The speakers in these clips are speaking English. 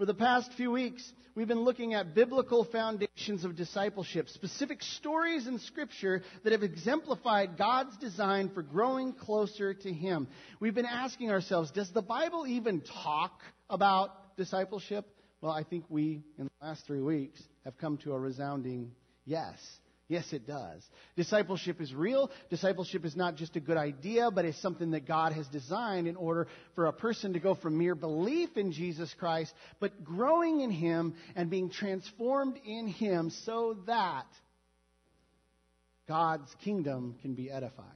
For the past few weeks, we've been looking at biblical foundations of discipleship, specific stories in Scripture that have exemplified God's design for growing closer to Him. We've been asking ourselves, does the Bible even talk about discipleship? Well, I think we, in the last three weeks, have come to a resounding yes. Yes, it does. Discipleship is real. Discipleship is not just a good idea, but it's something that God has designed in order for a person to go from mere belief in Jesus Christ, but growing in Him and being transformed in Him so that God's kingdom can be edified.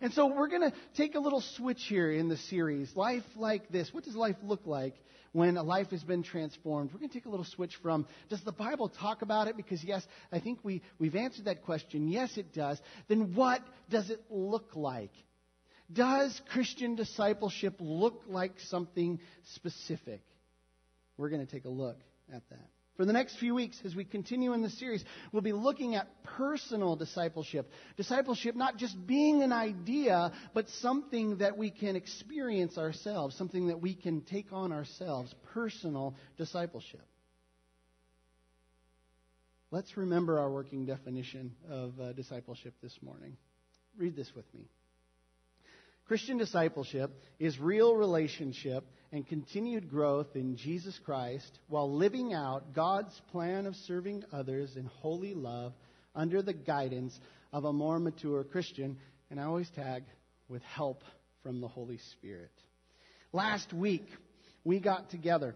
And so we're going to take a little switch here in the series. Life like this. What does life look like when a life has been transformed? We're going to take a little switch from, does the Bible talk about it? Because yes, I think we, we've answered that question. Yes, it does. Then what does it look like? Does Christian discipleship look like something specific? We're going to take a look at that. For the next few weeks, as we continue in the series, we'll be looking at personal discipleship. Discipleship not just being an idea, but something that we can experience ourselves, something that we can take on ourselves. Personal discipleship. Let's remember our working definition of uh, discipleship this morning. Read this with me. Christian discipleship is real relationship and continued growth in Jesus Christ while living out God's plan of serving others in holy love under the guidance of a more mature Christian, and I always tag with help from the Holy Spirit. Last week, we got together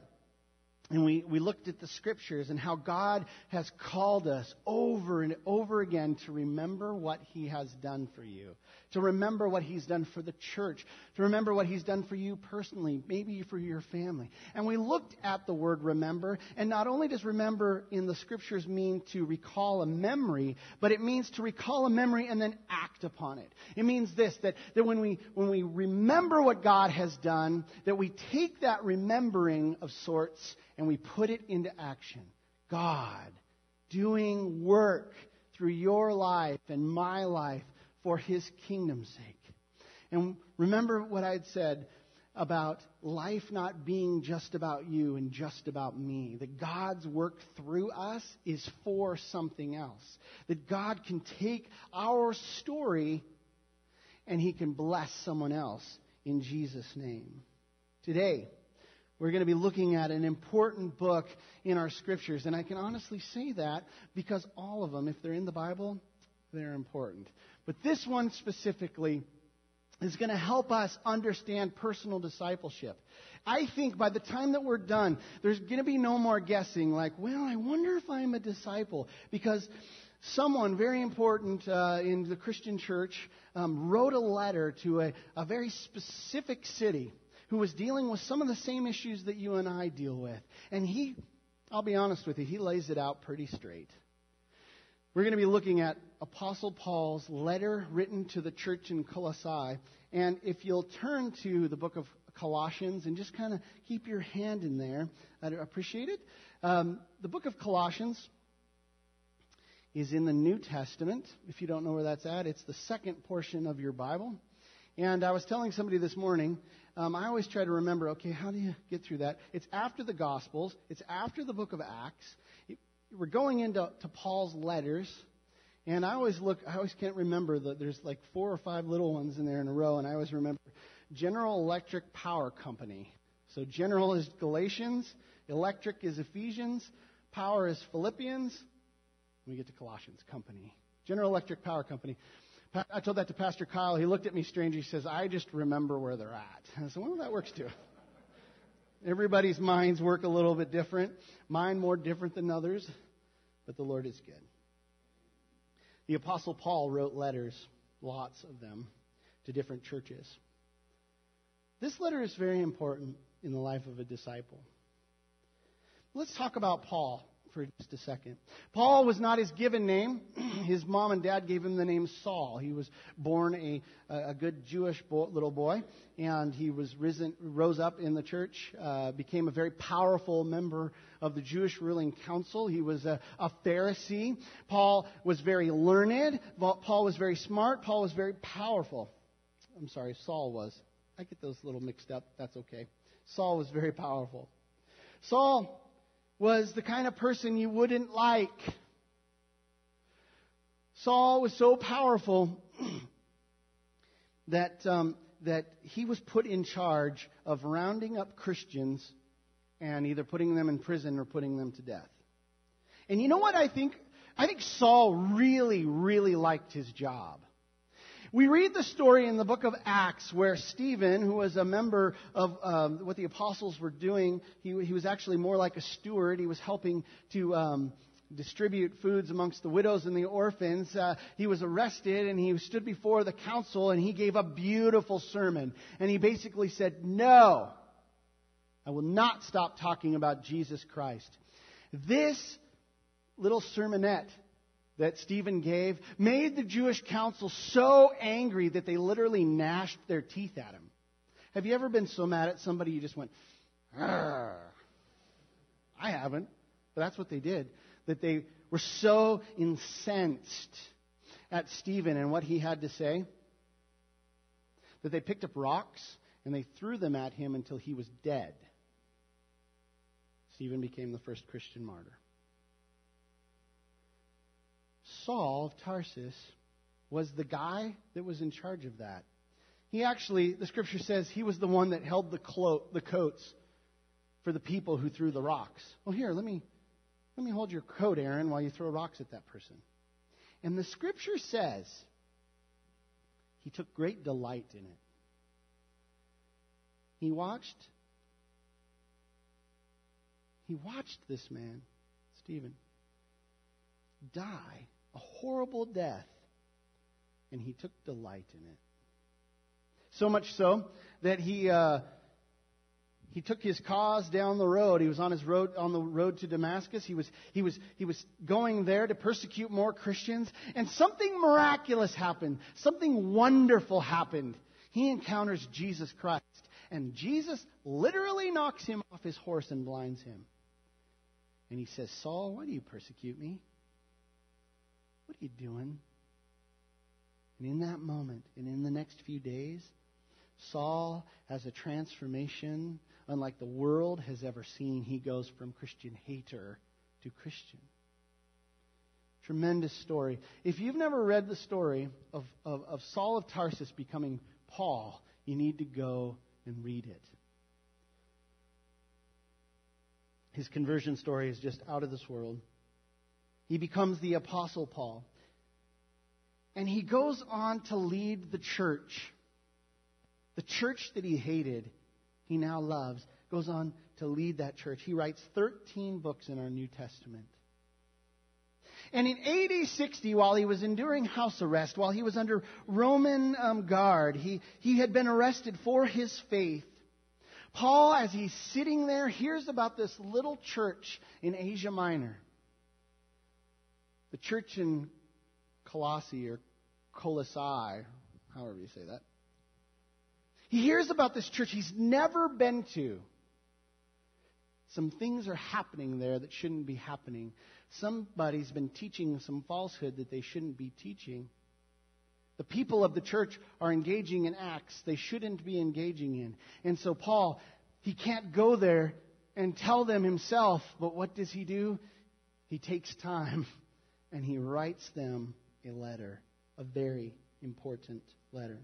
and we, we looked at the scriptures and how God has called us over and over again to remember what He has done for you, to remember what He's done for the church, to remember what He's done for you personally, maybe for your family. And we looked at the word remember, and not only does remember in the scriptures mean to recall a memory, but it means to recall a memory and then act upon it. It means this, that, that when, we, when we remember what God has done, that we take that remembering of sorts and we put it into action. God doing work through your life and my life for his kingdom's sake. And remember what I had said about life not being just about you and just about me. That God's work through us is for something else. That God can take our story and he can bless someone else in Jesus' name. Today, we're going to be looking at an important book in our scriptures. And I can honestly say that because all of them, if they're in the Bible, they're important. But this one specifically is going to help us understand personal discipleship. I think by the time that we're done, there's going to be no more guessing like, well, I wonder if I'm a disciple. Because someone very important uh, in the Christian church um, wrote a letter to a, a very specific city who was dealing with some of the same issues that you and I deal with. And he, I'll be honest with you, he lays it out pretty straight. We're going to be looking at Apostle Paul's letter written to the church in Colossae. And if you'll turn to the book of Colossians and just kind of keep your hand in there, I'd appreciate it. Um, the book of Colossians is in the New Testament. If you don't know where that's at, it's the second portion of your Bible. And I was telling somebody this morning um, I always try to remember, okay, how do you get through that? It's after the Gospels, it's after the book of Acts. We're going into Paul's letters, and I always look, I always can't remember that there's like four or five little ones in there in a row, and I always remember General Electric Power Company. So General is Galatians, Electric is Ephesians, Power is Philippians. We get to Colossians, Company. General Electric Power Company. I told that to Pastor Kyle. He looked at me strange. He says, I just remember where they're at. I said, well, that works too. Everybody's minds work a little bit different. Mine more different than others, but the Lord is good. The Apostle Paul wrote letters, lots of them, to different churches. This letter is very important in the life of a disciple. Let's talk about Paul for just a second. Paul was not his given name. his mom and dad gave him the name Saul. He was born a, a good Jewish little boy, and he was risen, rose up in the church, uh, became a very powerful member of the Jewish ruling council. He was a, a Pharisee. Paul was very learned. Paul was very smart. Paul was very powerful. I'm sorry, Saul was. I get those little mixed up. That's okay. Saul was very powerful. Saul was the kind of person you wouldn't like. Saul was so powerful that, um, that he was put in charge of rounding up Christians and either putting them in prison or putting them to death. And you know what I think? I think Saul really, really liked his job. We read the story in the book of Acts where Stephen, who was a member of um, what the apostles were doing, he, he, was actually more like a steward. He was helping to um, distribute foods amongst the widows and the orphans. Uh, he was arrested and he stood before the council and he gave a beautiful sermon. And he basically said, No, I will not stop talking about Jesus Christ. This little sermonette that Stephen gave made the Jewish council so angry that they literally gnashed their teeth at him. Have you ever been so mad at somebody you just went, Arr. I haven't, but that's what they did. That they were so incensed at Stephen and what he had to say that they picked up rocks and they threw them at him until he was dead. Stephen became the first Christian martyr. Saul of Tarsus was the guy that was in charge of that. He actually, the scripture says, he was the one that held the, clo- the coats for the people who threw the rocks. Well, here, let me, let me hold your coat, Aaron, while you throw rocks at that person. And the scripture says he took great delight in it. He watched he watched this man, Stephen, die a horrible death, and he took delight in it. So much so that he uh, he took his cause down the road. He was on his road on the road to Damascus. He was he was he was going there to persecute more Christians, and something miraculous happened. Something wonderful happened. He encounters Jesus Christ, and Jesus literally knocks him off his horse and blinds him. And he says, "Saul, why do you persecute me?" What are you doing? And in that moment, and in the next few days, Saul has a transformation unlike the world has ever seen. He goes from Christian hater to Christian. Tremendous story. If you've never read the story of, of, of Saul of Tarsus becoming Paul, you need to go and read it. His conversion story is just out of this world. He becomes the Apostle Paul. And he goes on to lead the church. The church that he hated, he now loves, goes on to lead that church. He writes 13 books in our New Testament. And in AD 60, while he was enduring house arrest, while he was under Roman um, guard, he, he had been arrested for his faith. Paul, as he's sitting there, hears about this little church in Asia Minor the church in Colossae or Colossae, however you say that. He hears about this church he's never been to. Some things are happening there that shouldn't be happening. Somebody's been teaching some falsehood that they shouldn't be teaching. The people of the church are engaging in acts they shouldn't be engaging in. And so Paul, he can't go there and tell them himself, but what does he do? He takes time and he writes them a letter, a very important letter.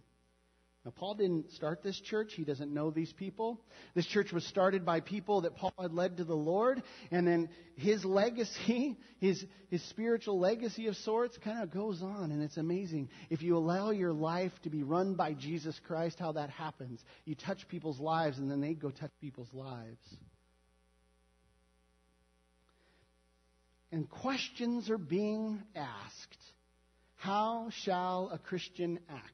Now, Paul didn't start this church. He doesn't know these people. This church was started by people that Paul had led to the Lord. And then his legacy, his, his spiritual legacy of sorts, kind of goes on. And it's amazing. If you allow your life to be run by Jesus Christ, how that happens. You touch people's lives, and then they go touch people's lives. And questions are being asked. How shall a Christian act?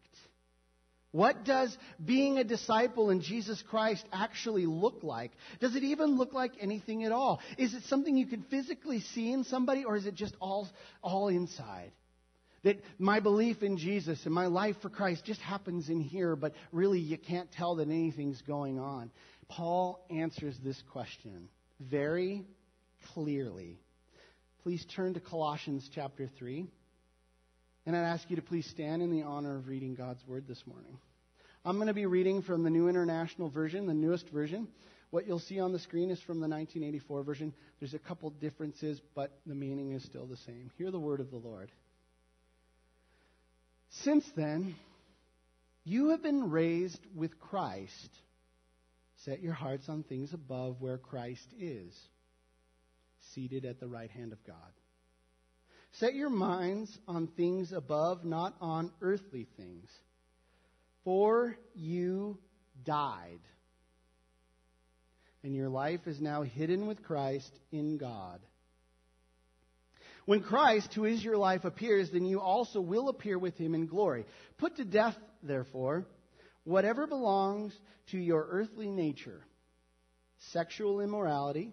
What does being a disciple in Jesus Christ actually look like? Does it even look like anything at all? Is it something you can physically see in somebody, or is it just all, all inside? That my belief in Jesus and my life for Christ just happens in here, but really you can't tell that anything's going on. Paul answers this question very clearly please turn to Colossians chapter 3. And I'd ask you to please stand in the honor of reading God's Word this morning. I'm going to be reading from the New International Version, the newest version, What you'll see on the screen is from the 1984 version. There's a couple differences, but the meaning is still the same. Hear the word of the Lord. Since then, you have been raised with Christ. Set your hearts on things above where Christ is, seated at the right hand of God. Set your minds on things above, not on earthly things. For you died, and your life is now hidden with Christ in God. When Christ, who is your life, appears, then you also will appear with him in glory. Put to death, therefore, whatever belongs to your earthly nature sexual immorality,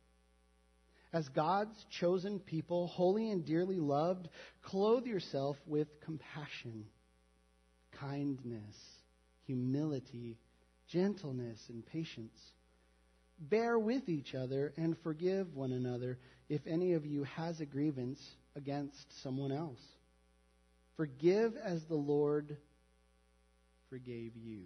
as God's chosen people, holy and dearly loved, clothe yourself with compassion, kindness, humility, gentleness, and patience Bear with each other and forgive one another if any of you has a grievance against someone else. Forgive as the Lord forgave you.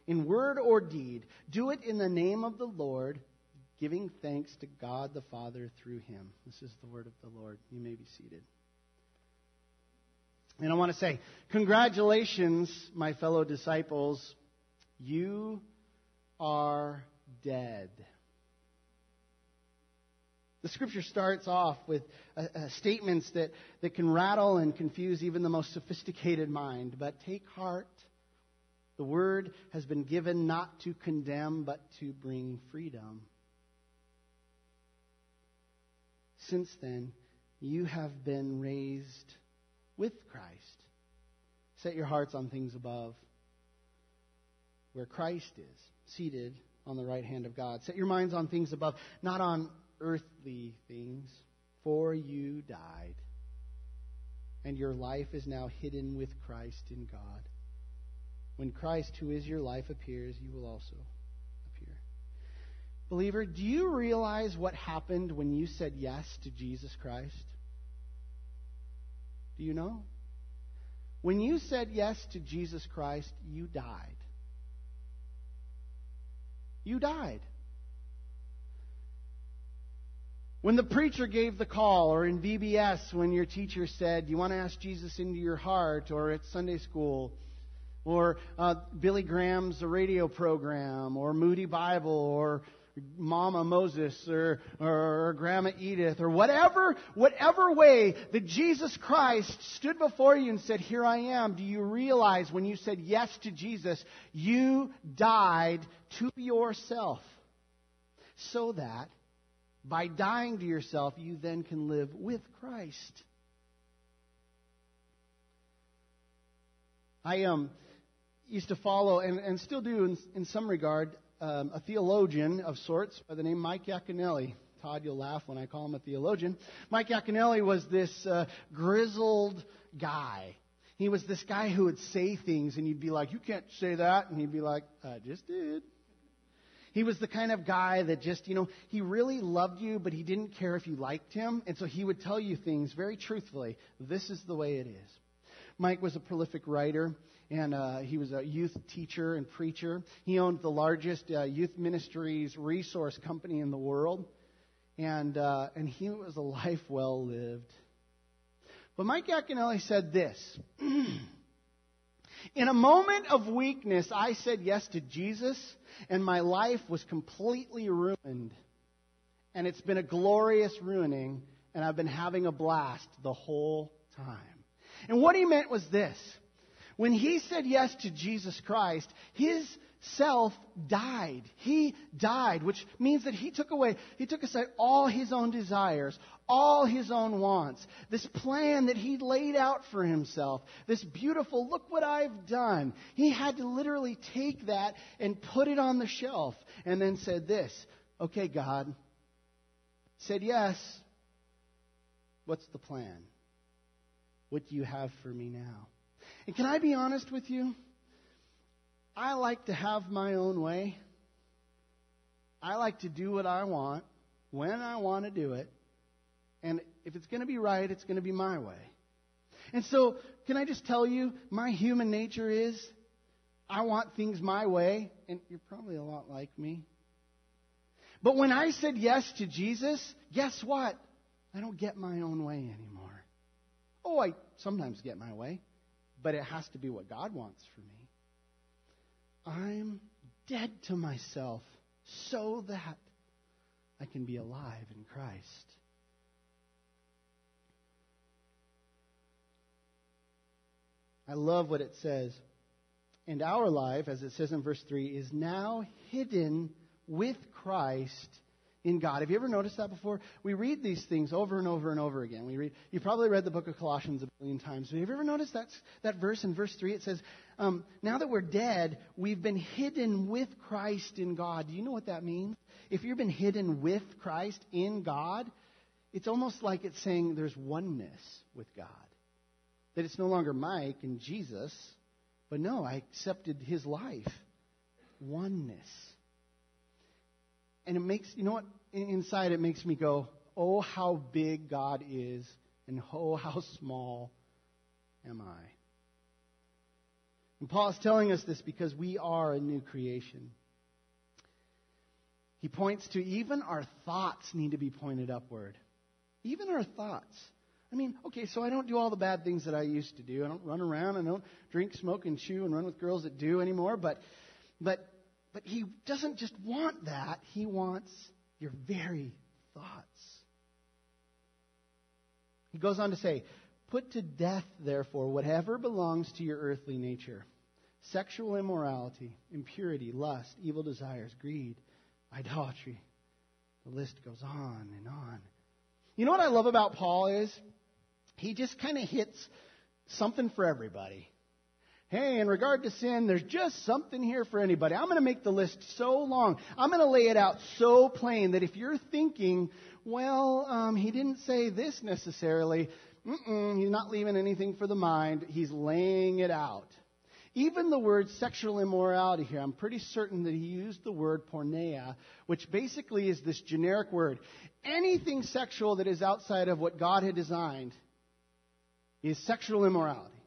in word or deed, do it in the name of the Lord, giving thanks to God the Father through him. This is the word of the Lord. You may be seated. And I want to say, congratulations, my fellow disciples. You are dead. The scripture starts off with uh, uh, statements that, that can rattle and confuse even the most sophisticated mind. But take heart. The word has been given not to condemn, but to bring freedom. Since then, you have been raised with Christ. Set your hearts on things above, where Christ is seated on the right hand of God. Set your minds on things above, not on earthly things, for you died. And your life is now hidden with Christ in God. When Christ, who is your life, appears, you will also appear. Believer, do you realize what happened when you said yes to Jesus Christ? Do you know? When you said yes to Jesus Christ, you died you died. When the preacher gave the call, or in VBS when your teacher said, You want to ask Jesus into your heart, or at Sunday school, or uh, Billy Graham's radio program, or Moody Bible, or Mama Moses or, or, Grandma Edith or whatever, whatever way that Jesus Christ stood before you and said, Here I am, do you realize when you said yes to Jesus, you died to yourself so that by dying to yourself, you then can live with Christ? I um, used to follow, and, and still do in, in some regard, um, a theologian of sorts by the name Mike Yaconelli. Todd, you'll laugh when I call him a theologian. Mike Yaconelli was this uh, grizzled guy. He was this guy who would say things, and you'd be like, You can't say that. And he'd be like, I just did. He was the kind of guy that just, you know, he really loved you, but he didn't care if you liked him. And so he would tell you things very truthfully. This is the way it is. Mike was a prolific writer, and uh, he was a youth teacher and preacher. He owned the largest uh, youth ministries resource company in the world, and uh, and he was a life well lived. But Mike Yaconelli said this. In a moment of weakness, I said yes to Jesus, and my life was completely ruined. And it's been a glorious ruining, and I've been having a blast the whole time. And what he meant was this. When he said yes to Jesus Christ, his self died. He died, which means that he took away, he took aside all his own desires, all his own wants. This plan that he laid out for himself, this beautiful, look what I've done. He had to literally take that and put it on the shelf and then said this, okay, God, said yes. What's the plan? What do you have for me now? And can I be honest with you? I like to have my own way. I like to do what I want when I want to do it. And if it's going to be right, it's going to be my way. And so, can I just tell you, my human nature is I want things my way, and you're probably a lot like me. But when I said yes to Jesus, guess what? I don't get my own way anymore. Oh, I sometimes get my way, but it has to be what God wants for me. I'm dead to myself so that I can be alive in Christ. I love what it says. And our life, as it says in verse 3, is now hidden with Christ in God. Have you ever noticed that before? We read these things over and over and over again. We read, you probably read the book of Colossians a billion times. Have you ever noticed that, that verse in verse 3? It says, um, Now that we're dead, we've been hidden with Christ in God. Do you know what that means? If you've been hidden with Christ in God, it's almost like it's saying there's oneness with God. That it's no longer Mike and Jesus, but no, I accepted his life. Oneness. And it makes, you know what? Inside it makes me go, oh, how big God is, and oh, how small am I. And Paul is telling us this because we are a new creation. He points to even our thoughts need to be pointed upward. Even our thoughts. I mean, okay, so I don't do all the bad things that I used to do. I don't run around. I don't drink, smoke, and chew and run with girls that do anymore. But, but but he doesn't just want that, he wants your very thoughts. He goes on to say, Put to death, therefore, whatever belongs to your earthly nature sexual immorality, impurity, lust, evil desires, greed, idolatry. The list goes on and on. You know what I love about Paul is he just kind of hits something for everybody hey, in regard to sin, there's just something here for anybody. I'm going to make the list so long. I'm going to lay it out so plain that if you're thinking, well, um, he didn't say this necessarily, he's not leaving anything for the mind, he's laying it out. Even the word sexual immorality here, I'm pretty certain that he used the word porneia, which basically is this generic word. Anything sexual that is outside of what God had designed is sexual immorality.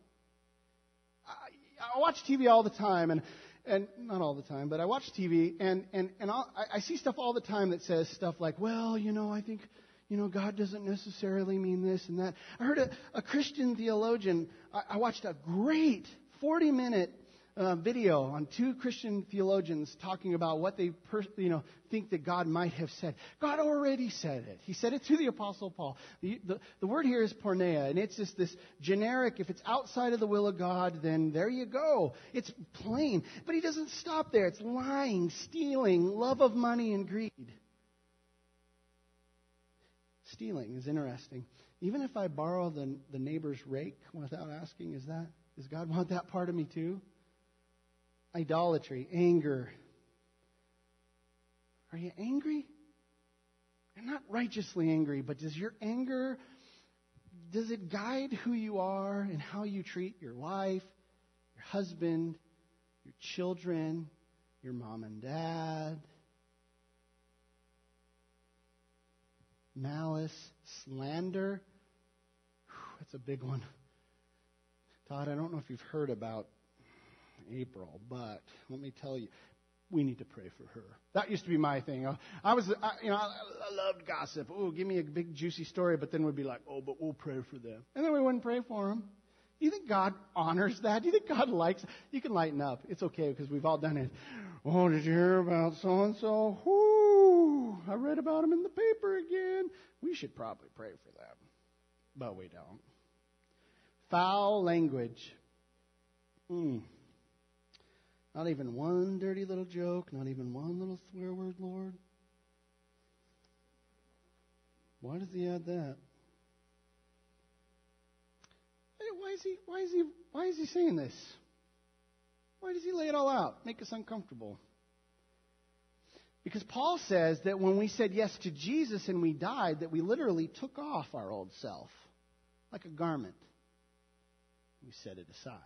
I watch TV all the time, and and not all the time, but I watch TV, and and and I, I see stuff all the time that says stuff like, well, you know, I think, you know, God doesn't necessarily mean this and that. I heard a, a Christian theologian. I, I watched a great 40 minute uh, video on two Christian theologians talking about what they per, you know, think that God might have said. God already said it. He said it to the Apostle Paul. The, the, the word here is porneia, and it's just this generic, if it's outside of the will of God, then there you go. It's plain. But he doesn't stop there. It's lying, stealing, love of money, and greed. Stealing is interesting. Even if I borrow the, the neighbor's rake without asking, is that, does God want that part of me too? idolatry, anger. Are you angry? And not righteously angry, but does your anger does it guide who you are and how you treat your wife, your husband, your children, your mom and dad? Malice, slander. Whew, that's a big one. Todd, I don't know if you've heard about April, but let me tell you, we need to pray for her. That used to be my thing. I was, I, you know, I, I loved gossip. Oh, give me a big juicy story, but then we'd be like, oh, but we'll pray for them, and then we wouldn't pray for them. Do you think God honors that? Do you think God likes? You can lighten up. It's okay because we've all done it. Oh, did you hear about so and so? Whoo! I read about him in the paper again. We should probably pray for them, but we don't. Foul language. Hmm. Not even one dirty little joke, not even one little swear word, Lord. Why does he add that? Why is he why is he why is he saying this? Why does he lay it all out? Make us uncomfortable. Because Paul says that when we said yes to Jesus and we died, that we literally took off our old self like a garment. We set it aside.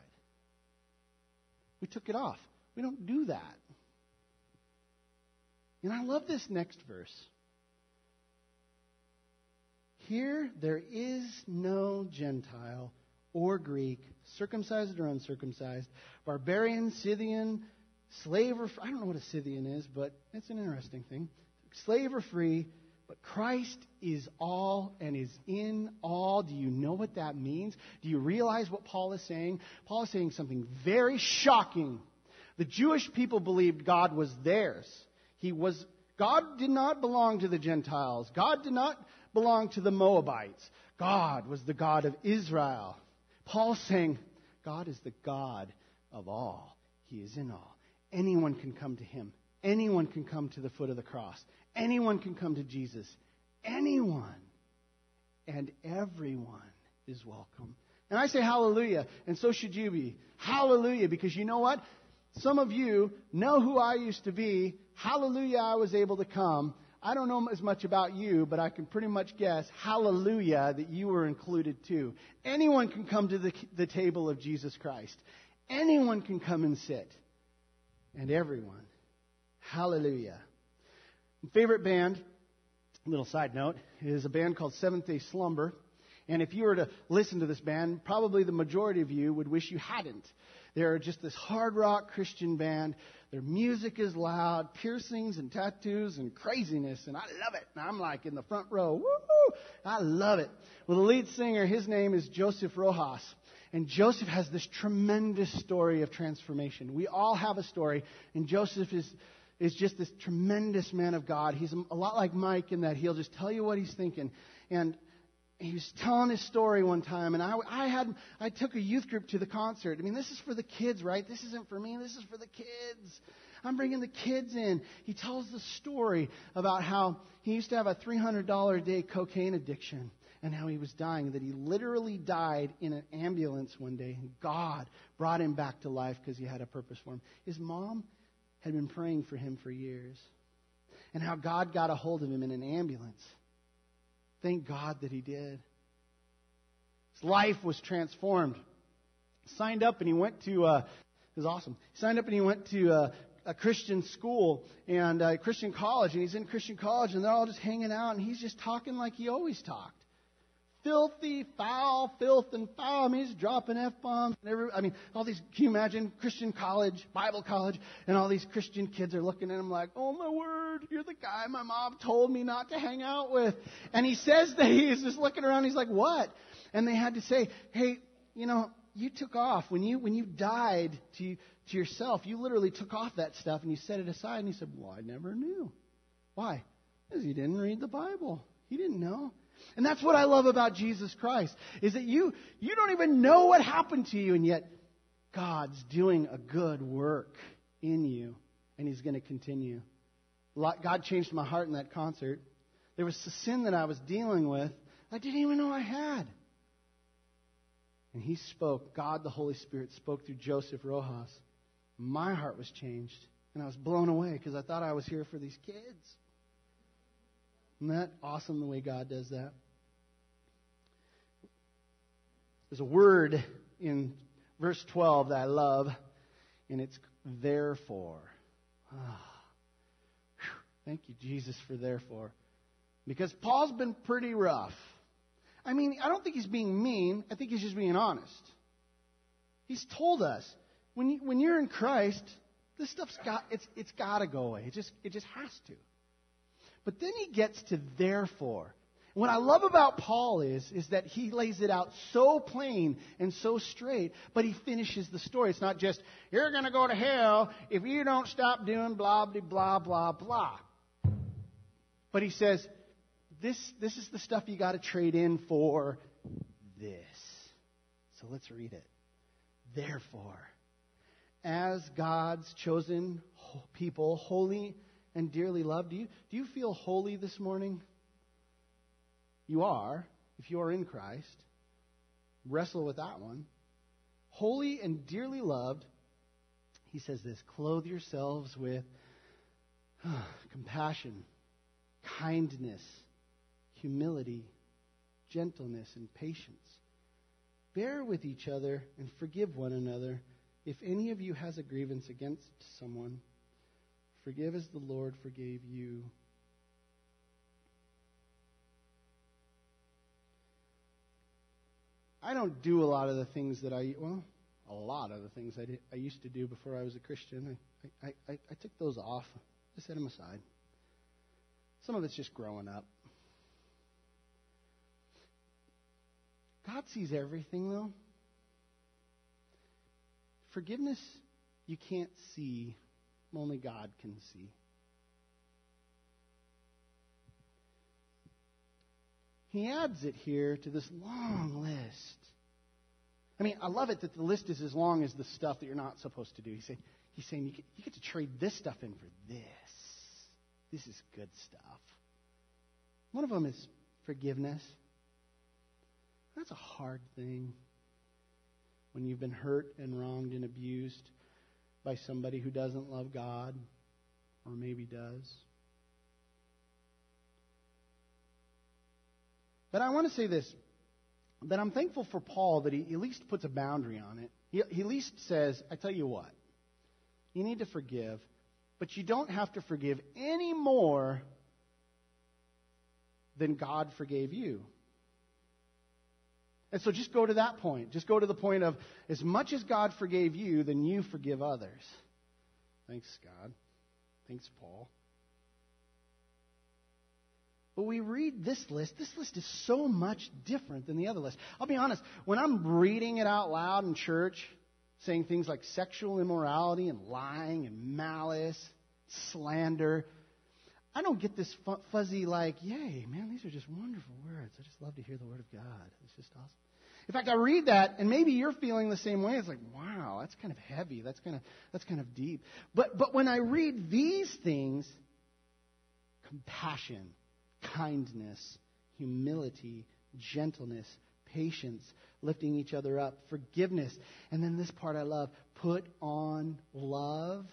We took it off. We don't do that. And I love this next verse. Here there is no Gentile or Greek, circumcised or uncircumcised, barbarian, Scythian, slave or free. I don't know what a Scythian is, but it's an interesting thing. Slave or free, but Christ is all and is in all. Do you know what that means? Do you realize what Paul is saying? Paul is saying something very shocking the Jewish people believed God was theirs. He was, God did not belong to the Gentiles. God did not belong to the Moabites. God was the God of Israel. Paul's saying, God is the God of all. He is in all. Anyone can come to him. Anyone can come to the foot of the cross. Anyone can come to Jesus. Anyone. And everyone is welcome. And I say hallelujah, and so should you be. Hallelujah, because you know what? Some of you know who I used to be. Hallelujah, I was able to come. I don't know as much about you, but I can pretty much guess, hallelujah, that you were included too. Anyone can come to the, the table of Jesus Christ. Anyone can come and sit. And everyone. Hallelujah. Favorite band, little side note, is a band called Seventh Day Slumber. And if you were to listen to this band, probably the majority of you would wish you hadn't. They're just this hard rock Christian band. Their music is loud, piercings and tattoos and craziness, and I love it. And I'm like in the front row. Woo! I love it. Well, the lead singer, his name is Joseph Rojas. And Joseph has this tremendous story of transformation. We all have a story, and Joseph is, is just this tremendous man of God. He's a lot like Mike in that he'll just tell you what he's thinking. And he was telling his story one time, and I, I had I took a youth group to the concert. I mean, this is for the kids, right? This isn't for me. This is for the kids. I'm bringing the kids in. He tells the story about how he used to have a $300 a day cocaine addiction and how he was dying. That he literally died in an ambulance one day, and God brought him back to life because he had a purpose for him. His mom had been praying for him for years, and how God got a hold of him in an ambulance Thank God that he did. His life was transformed. Signed up and he went to, uh, it was awesome. He signed up and he went to uh, a Christian school and a Christian college, and he's in Christian college, and they're all just hanging out, and he's just talking like he always talked filthy, foul, filth and foul. I mean, he's dropping f bombs. I mean, all these. Can you imagine Christian college, Bible college, and all these Christian kids are looking at him like, "Oh my word, you're the guy my mom told me not to hang out with." And he says that he's just looking around. He's like, "What?" And they had to say, "Hey, you know, you took off when you when you died to to yourself. You literally took off that stuff and you set it aside." And he said, "Well, I never knew. Why? Because he didn't read the Bible. He didn't know." And that's what I love about Jesus Christ, is that you, you don't even know what happened to you, and yet God's doing a good work in you, and He's going to continue. God changed my heart in that concert. There was a sin that I was dealing with I didn't even know I had. And He spoke, God the Holy Spirit spoke through Joseph Rojas. My heart was changed, and I was blown away because I thought I was here for these kids. Isn't that awesome the way God does that? There's a word in verse 12 that I love, and it's therefore. Ah, thank you, Jesus, for therefore. Because Paul's been pretty rough. I mean, I don't think he's being mean. I think he's just being honest. He's told us when, you, when you're in Christ, this stuff's got, it's, it's got to go away. It just, it just has to. But then he gets to therefore. What I love about Paul is, is that he lays it out so plain and so straight, but he finishes the story. It's not just, you're going to go to hell if you don't stop doing blah, blah, blah, blah, blah. But he says, this, this is the stuff you got to trade in for this. So let's read it. Therefore, as God's chosen people, holy and dearly loved, do you, do you feel holy this morning? You are, if you are in Christ. Wrestle with that one. Holy and dearly loved, he says this clothe yourselves with compassion, kindness, humility, gentleness, and patience. Bear with each other and forgive one another. If any of you has a grievance against someone, forgive as the Lord forgave you. I don't do a lot of the things that I, well, a lot of the things I, did, I used to do before I was a Christian. I, I, I, I took those off, I set them aside. Some of it's just growing up. God sees everything, though. Forgiveness, you can't see, only God can see. He adds it here to this long list. I mean, I love it that the list is as long as the stuff that you're not supposed to do. He's saying, he's saying you, get, you get to trade this stuff in for this. This is good stuff. One of them is forgiveness. That's a hard thing when you've been hurt and wronged and abused by somebody who doesn't love God or maybe does. But I want to say this that I'm thankful for Paul that he at least puts a boundary on it. He, he at least says, I tell you what, you need to forgive, but you don't have to forgive any more than God forgave you. And so just go to that point. Just go to the point of as much as God forgave you, then you forgive others. Thanks, God. Thanks, Paul. But we read this list. This list is so much different than the other list. I'll be honest, when I'm reading it out loud in church, saying things like sexual immorality and lying and malice, slander, I don't get this fuzzy, like, yay, man, these are just wonderful words. I just love to hear the Word of God. It's just awesome. In fact, I read that, and maybe you're feeling the same way. It's like, wow, that's kind of heavy. That's kind of, that's kind of deep. But, but when I read these things, compassion, kindness, humility, gentleness, patience, lifting each other up, forgiveness, and then this part I love, put on love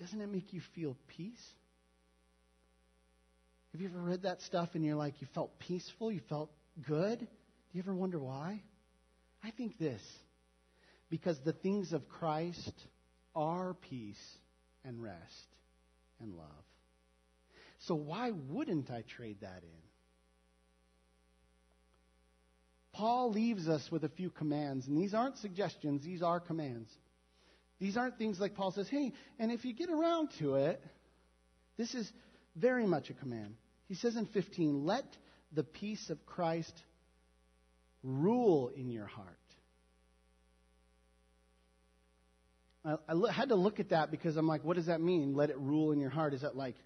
doesn't it make you feel peace? Have you ever read that stuff and you're like, you felt peaceful, you felt good? Do you ever wonder why? I think this because the things of Christ are peace and rest and love. So why wouldn't I trade that in? Paul leaves us with a few commands, and these aren't suggestions, these are commands. These aren't things like Paul says, hey, and if you get around to it, this is very much a command. He says in 15, let the peace of Christ rule in your heart. I, had to look at that because I'm like, what does that mean? Let it rule in your heart. Is that like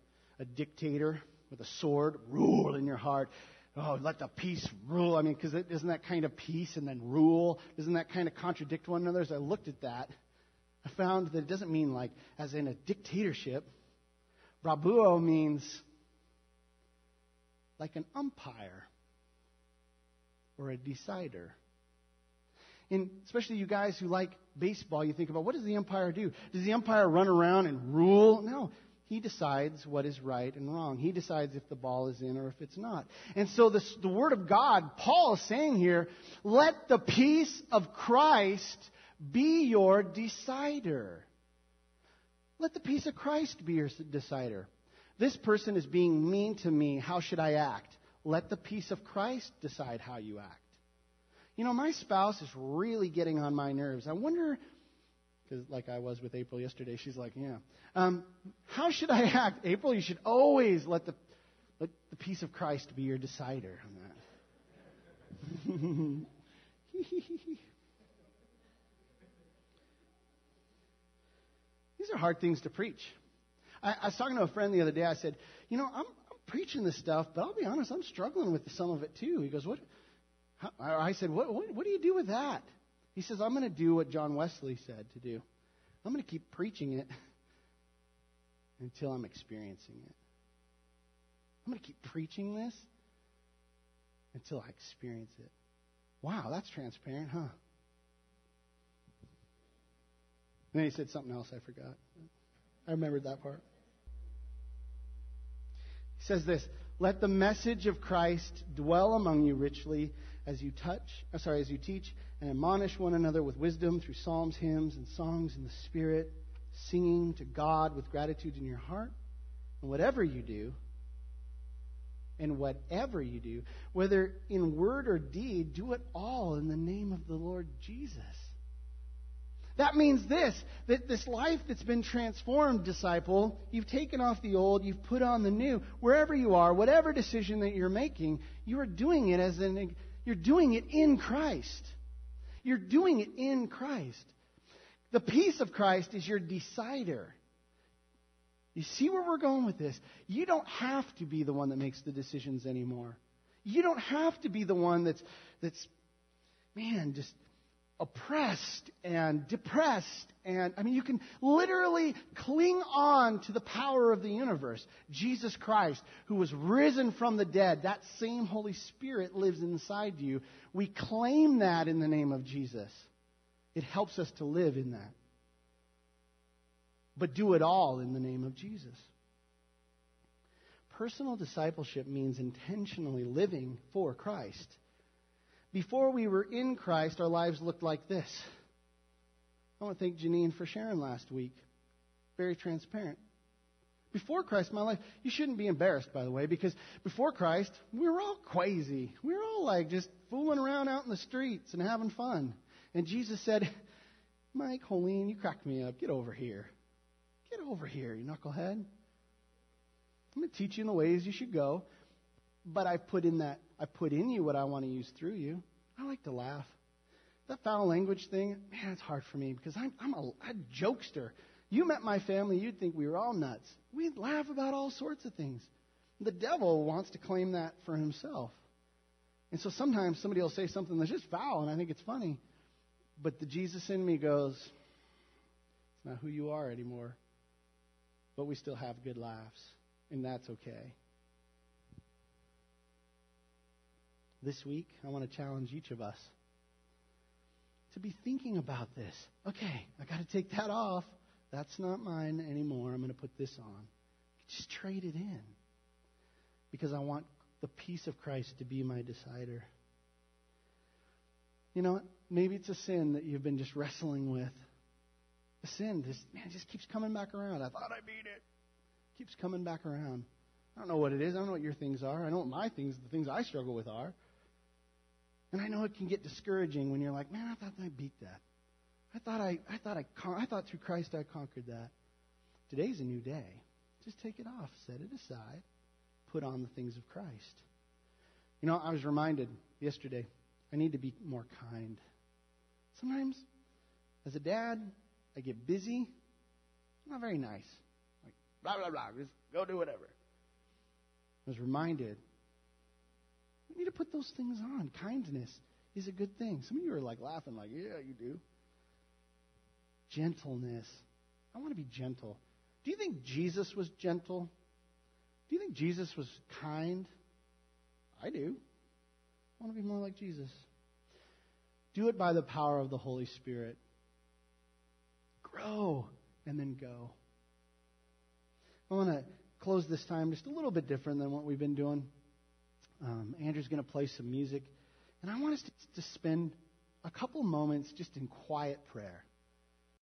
a dictator with a sword? Rule in your heart. Oh, let the peace rule. I mean, because isn't that kind of peace and then rule? Doesn't that kind of contradict one another? As I looked at that, I found that it doesn't mean like as in a dictatorship. Brabeuo means like an umpire or a decider. And especially you guys who like baseball, you think about what does the umpire do? Does the umpire run around and rule? No. He decides what is right and wrong. He decides if the ball is in or if it's not. And so this, the Word of God, Paul is saying here, let the peace of Christ be your decider. Let the peace of Christ be your decider. This person is being mean to me. How should I act? Let the peace of Christ decide how you act. You know, my spouse is really getting on my nerves. I wonder, because like I was with April yesterday, she's like, yeah. Um, how should I act? April, you should always let the, let the peace of Christ be your decider on that. These are hard things to preach. I, I was talking to a friend the other day. I said, You know, I'm, I'm preaching this stuff, but I'll be honest, I'm struggling with some of it too. He goes, What? How, I said, what, what, what do you do with that? He says, I'm going to do what John Wesley said to do. I'm going to keep preaching it until I'm experiencing it. I'm going to keep preaching this until I experience it. Wow, that's transparent, huh? And then he said something else I forgot. I remembered that part. He says this Let the message of Christ dwell among you richly as you touch, uh, sorry, as you teach and admonish one another with wisdom through psalms, hymns, and songs in the Spirit, singing to God with gratitude in your heart. And whatever you do, and whatever you do, whether in word or deed, do it all in the name of the Lord Jesus that means this that this life that's been transformed, disciple, you've taken off the old, you've put on the new. Wherever you are, whatever decision that you're making, you are doing it as an you're doing it in Christ. You're doing it in Christ. The peace of Christ is your decider. You see where we're going with this? You don't have to be the one that makes the decisions anymore. You don't have to be the one that's that's man, just oppressed and depressed and I mean you can literally cling on to the power of the universe. Jesus Christ who was risen from the dead, that same Holy Spirit lives inside you. We claim that in the name of Jesus. It helps us to live in that. But do it all in the name of Jesus. Personal discipleship means intentionally living for Christ before we were in Christ, our lives looked like this. I want to thank Janine for sharing last week. Very transparent. Before Christ, my life, you shouldn't be embarrassed, by the way, because before Christ, we were all crazy. We were all like just fooling around out in the streets and having fun. And Jesus said, Mike, Holene, you cracked me up. Get over here. Get over here, you knucklehead. I'm going to teach you in the ways you should go. But I've put in that I put in you what I want to use through you. I like to laugh. That foul language thing, man, it's hard for me because I'm, I'm a, a jokester. You met my family, you'd think we were all nuts. We'd laugh about all sorts of things. The devil wants to claim that for himself. And so sometimes somebody will say something that's just foul, and I think it's funny. But the Jesus in me goes, it's not who you are anymore. But we still have good laughs, and that's okay. This week, I want to challenge each of us to be thinking about this. Okay, I got to take that off. That's not mine anymore. I'm going to put this on. Just trade it in. Because I want the peace of Christ to be my decider. You know, maybe it's a sin that you've been just wrestling with. A sin, this man just keeps coming back around. I thought I beat it. Keeps coming back around. I don't know what it is. I don't know what your things are. I know what my things, the things I struggle with are. And I know it can get discouraging when you're like, man, I thought I beat that. I thought I, I thought I, I thought through Christ I conquered that. Today's a new day. Just take it off, set it aside, put on the things of Christ. You know, I was reminded yesterday, I need to be more kind. Sometimes, as a dad, I get busy. I'm not very nice. Like, blah, blah, blah, just go do whatever. I was reminded need to put those things on. Kindness is a good thing. Some of you are like laughing, like, yeah, you do. Gentleness. I want to be gentle. Do you think Jesus was gentle? Do you think Jesus was kind? I do. I want to be more like Jesus. Do it by the power of the Holy Spirit. Grow and then go. I want to close this time just a little bit different than what we've been doing. Um, Andrew's going to play some music. And I want us to, to spend a couple moments just in quiet prayer.